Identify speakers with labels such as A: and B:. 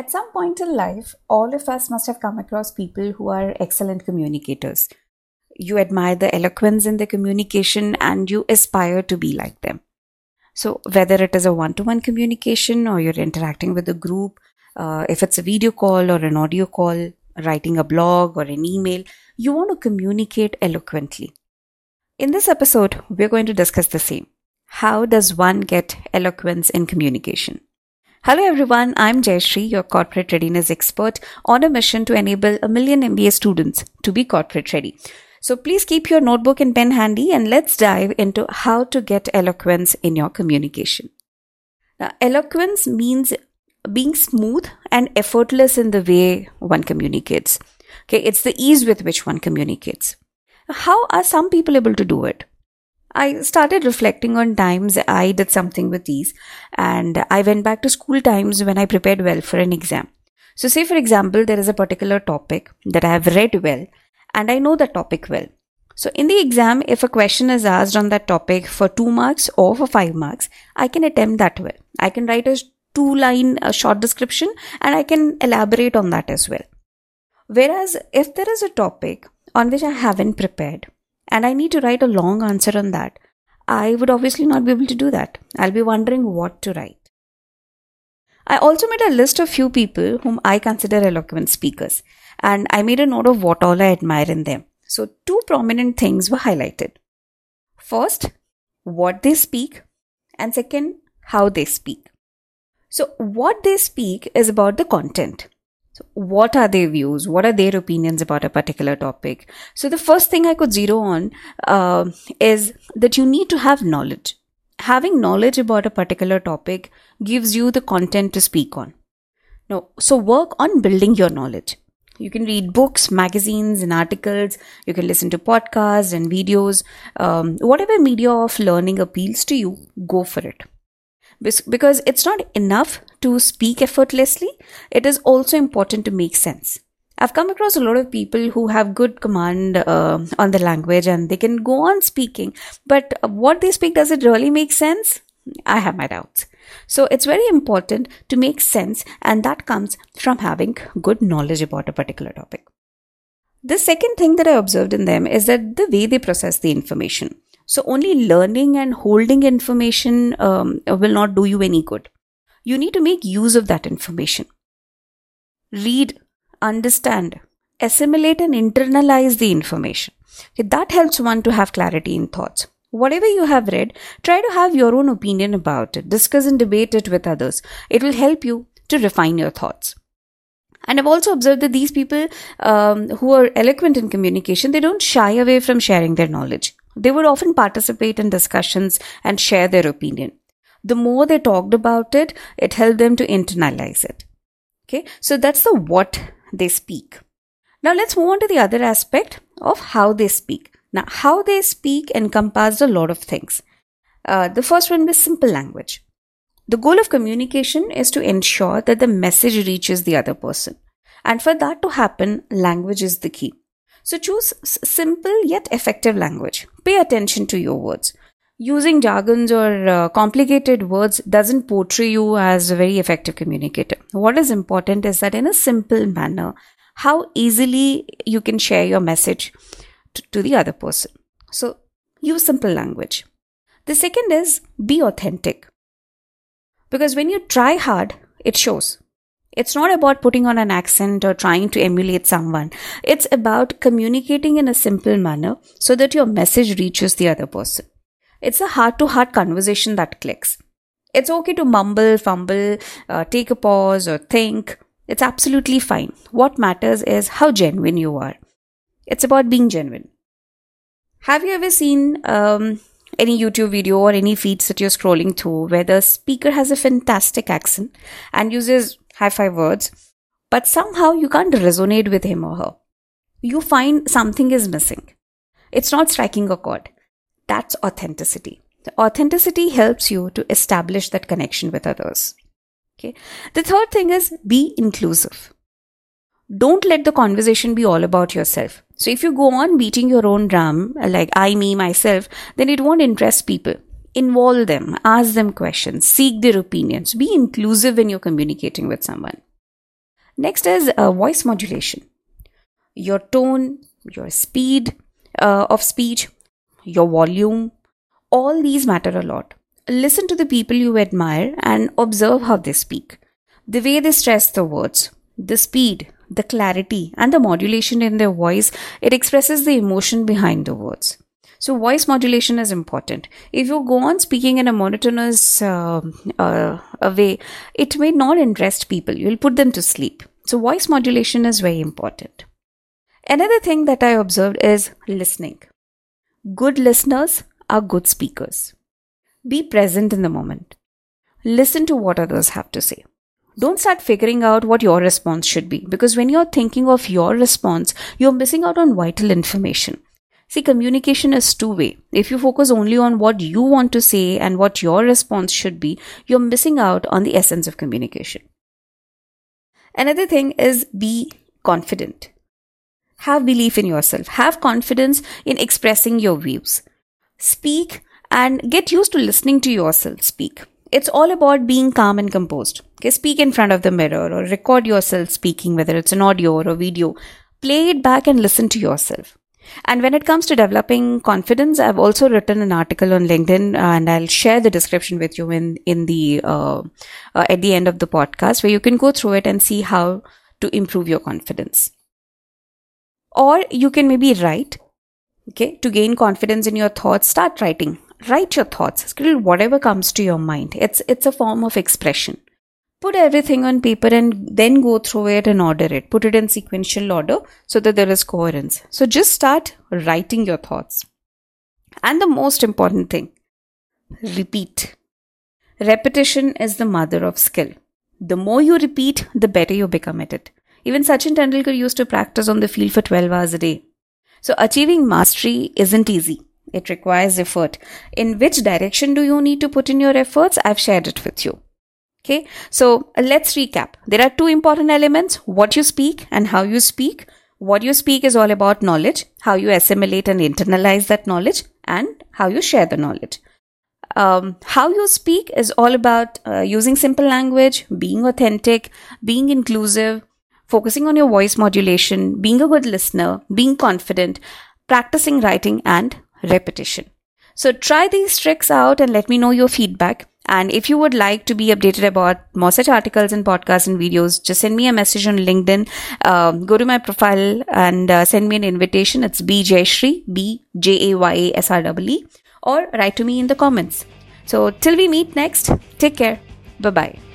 A: At some point in life, all of us must have come across people who are excellent communicators. You admire the eloquence in their communication and you aspire to be like them. So, whether it is a one to one communication or you're interacting with a group, uh, if it's a video call or an audio call, writing a blog or an email, you want to communicate eloquently. In this episode, we're going to discuss the same. How does one get eloquence in communication? Hello everyone, I'm Jayasree, your corporate readiness expert on a mission to enable a million MBA students to be corporate ready. So please keep your notebook and pen handy and let's dive into how to get eloquence in your communication. Now, eloquence means being smooth and effortless in the way one communicates. Okay, it's the ease with which one communicates. How are some people able to do it? I started reflecting on times I did something with these and I went back to school times when I prepared well for an exam. So say for example, there is a particular topic that I have read well and I know the topic well. So in the exam, if a question is asked on that topic for two marks or for five marks, I can attempt that well. I can write a two line a uh, short description and I can elaborate on that as well. Whereas if there is a topic on which I haven't prepared, and I need to write a long answer on that, I would obviously not be able to do that. I'll be wondering what to write. I also made a list of few people whom I consider eloquent speakers, and I made a note of what all I admire in them. So, two prominent things were highlighted. First, what they speak, and second, how they speak. So, what they speak is about the content. So what are their views? What are their opinions about a particular topic? So the first thing I could zero on uh, is that you need to have knowledge. Having knowledge about a particular topic gives you the content to speak on. Now, so work on building your knowledge. You can read books, magazines, and articles. You can listen to podcasts and videos. Um, whatever media of learning appeals to you, go for it because it's not enough to speak effortlessly, it is also important to make sense. I've come across a lot of people who have good command uh, on the language and they can go on speaking, but what they speak, does it really make sense? I have my doubts. So it's very important to make sense, and that comes from having good knowledge about a particular topic. The second thing that I observed in them is that the way they process the information. So only learning and holding information um, will not do you any good. You need to make use of that information. Read, understand, assimilate and internalize the information. Okay, that helps one to have clarity in thoughts. Whatever you have read, try to have your own opinion about it. Discuss and debate it with others. It will help you to refine your thoughts. And I've also observed that these people um, who are eloquent in communication, they don't shy away from sharing their knowledge. They would often participate in discussions and share their opinion. The more they talked about it, it helped them to internalize it. Okay, so that's the what they speak. Now let's move on to the other aspect of how they speak. Now, how they speak encompassed a lot of things. Uh, the first one is simple language. The goal of communication is to ensure that the message reaches the other person. And for that to happen, language is the key. So choose simple yet effective language. Pay attention to your words. Using jargons or uh, complicated words doesn't portray you as a very effective communicator. What is important is that in a simple manner, how easily you can share your message to, to the other person. So use simple language. The second is be authentic. Because when you try hard, it shows. It's not about putting on an accent or trying to emulate someone. It's about communicating in a simple manner so that your message reaches the other person. It's a heart to heart conversation that clicks. It's okay to mumble, fumble, uh, take a pause, or think. It's absolutely fine. What matters is how genuine you are. It's about being genuine. Have you ever seen um, any YouTube video or any feeds that you're scrolling through where the speaker has a fantastic accent and uses high five words, but somehow you can't resonate with him or her. You find something is missing. It's not striking a chord. That's authenticity. The authenticity helps you to establish that connection with others. Okay. The third thing is be inclusive. Don't let the conversation be all about yourself. So if you go on beating your own drum, like I, me, myself, then it won't interest people involve them, ask them questions, seek their opinions, be inclusive when you're communicating with someone. Next is uh, voice modulation. Your tone, your speed uh, of speech, your volume, all these matter a lot. Listen to the people you admire and observe how they speak. The way they stress the words, the speed, the clarity, and the modulation in their voice, it expresses the emotion behind the words. So, voice modulation is important. If you go on speaking in a monotonous uh, uh, way, it may not interest people. You'll put them to sleep. So, voice modulation is very important. Another thing that I observed is listening. Good listeners are good speakers. Be present in the moment. Listen to what others have to say. Don't start figuring out what your response should be because when you're thinking of your response, you're missing out on vital information. See, communication is two way. If you focus only on what you want to say and what your response should be, you're missing out on the essence of communication. Another thing is be confident. Have belief in yourself. Have confidence in expressing your views. Speak and get used to listening to yourself speak. It's all about being calm and composed. Okay, speak in front of the mirror or record yourself speaking, whether it's an audio or a video. Play it back and listen to yourself. And when it comes to developing confidence, I've also written an article on LinkedIn, and I'll share the description with you in in the uh, uh, at the end of the podcast, where you can go through it and see how to improve your confidence. Or you can maybe write. Okay, to gain confidence in your thoughts, start writing write your thoughts scribble whatever comes to your mind it's it's a form of expression put everything on paper and then go through it and order it. Put it in sequential order so that there is coherence. So just start writing your thoughts. And the most important thing repeat. Repetition is the mother of skill. The more you repeat the better you become at it. Even sachin tendulkar used to practice on the field for 12 hours a day. So achieving mastery isn't easy. It requires effort. In which direction do you need to put in your efforts? I've shared it with you. Okay, so let's recap. There are two important elements what you speak and how you speak. What you speak is all about knowledge, how you assimilate and internalize that knowledge, and how you share the knowledge. Um, how you speak is all about uh, using simple language, being authentic, being inclusive, focusing on your voice modulation, being a good listener, being confident, practicing writing, and repetition. So try these tricks out and let me know your feedback. And if you would like to be updated about more such articles and podcasts and videos, just send me a message on LinkedIn. Um, go to my profile and uh, send me an invitation. It's B Jayasree, B J A Y A S R W E, or write to me in the comments. So till we meet next, take care. Bye bye.